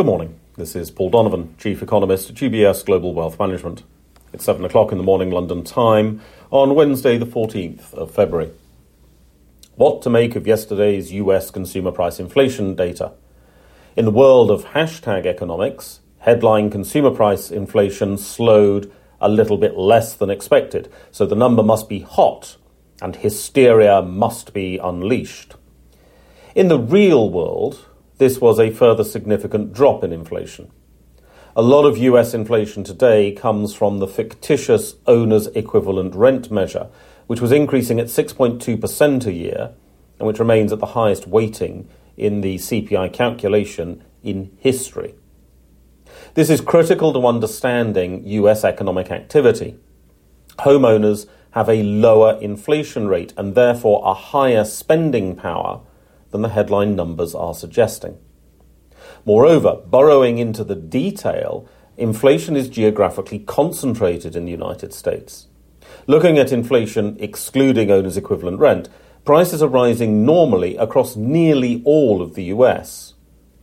Good morning. This is Paul Donovan, Chief Economist at UBS Global Wealth Management. It's 7 o'clock in the morning London time on Wednesday, the 14th of February. What to make of yesterday's US consumer price inflation data? In the world of hashtag economics, headline consumer price inflation slowed a little bit less than expected, so the number must be hot and hysteria must be unleashed. In the real world, this was a further significant drop in inflation. A lot of US inflation today comes from the fictitious owner's equivalent rent measure, which was increasing at 6.2% a year and which remains at the highest weighting in the CPI calculation in history. This is critical to understanding US economic activity. Homeowners have a lower inflation rate and therefore a higher spending power than the headline numbers are suggesting. Moreover, burrowing into the detail, inflation is geographically concentrated in the United States. Looking at inflation excluding owner's equivalent rent, prices are rising normally across nearly all of the US.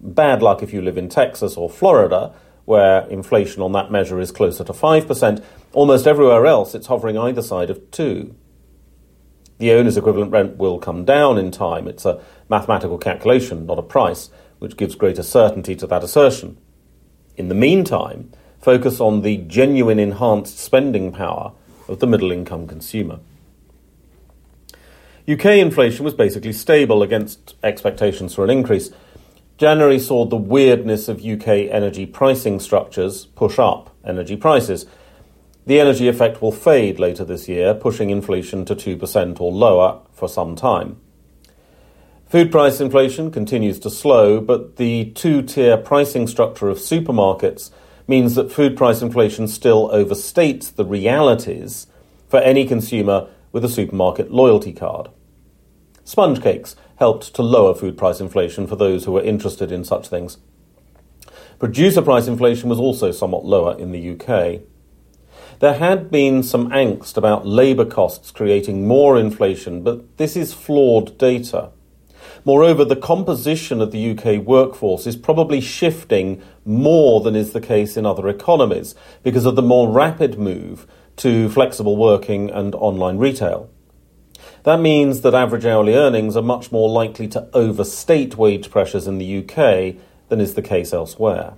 Bad luck if you live in Texas or Florida, where inflation on that measure is closer to 5%. Almost everywhere else, it's hovering either side of 2 the owner's equivalent rent will come down in time. It's a mathematical calculation, not a price, which gives greater certainty to that assertion. In the meantime, focus on the genuine enhanced spending power of the middle income consumer. UK inflation was basically stable against expectations for an increase. January saw the weirdness of UK energy pricing structures push up energy prices. The energy effect will fade later this year, pushing inflation to 2% or lower for some time. Food price inflation continues to slow, but the two tier pricing structure of supermarkets means that food price inflation still overstates the realities for any consumer with a supermarket loyalty card. Sponge cakes helped to lower food price inflation for those who were interested in such things. Producer price inflation was also somewhat lower in the UK. There had been some angst about labour costs creating more inflation, but this is flawed data. Moreover, the composition of the UK workforce is probably shifting more than is the case in other economies because of the more rapid move to flexible working and online retail. That means that average hourly earnings are much more likely to overstate wage pressures in the UK than is the case elsewhere.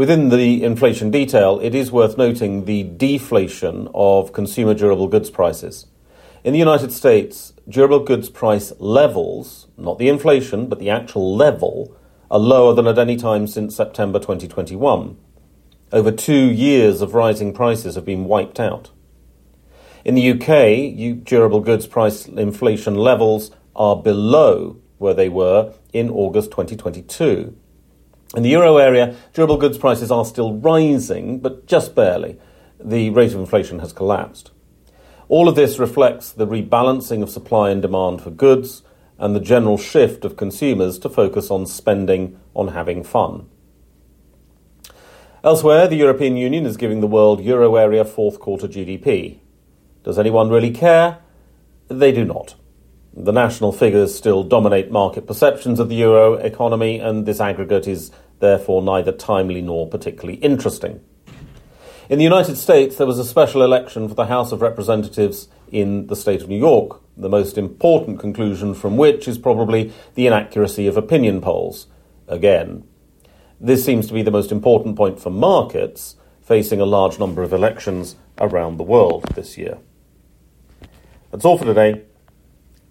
Within the inflation detail, it is worth noting the deflation of consumer durable goods prices. In the United States, durable goods price levels, not the inflation, but the actual level, are lower than at any time since September 2021. Over two years of rising prices have been wiped out. In the UK, durable goods price inflation levels are below where they were in August 2022. In the euro area, durable goods prices are still rising, but just barely. The rate of inflation has collapsed. All of this reflects the rebalancing of supply and demand for goods and the general shift of consumers to focus on spending on having fun. Elsewhere, the European Union is giving the world euro area fourth quarter GDP. Does anyone really care? They do not. The national figures still dominate market perceptions of the euro economy, and this aggregate is therefore neither timely nor particularly interesting. In the United States, there was a special election for the House of Representatives in the state of New York, the most important conclusion from which is probably the inaccuracy of opinion polls. Again, this seems to be the most important point for markets facing a large number of elections around the world this year. That's all for today.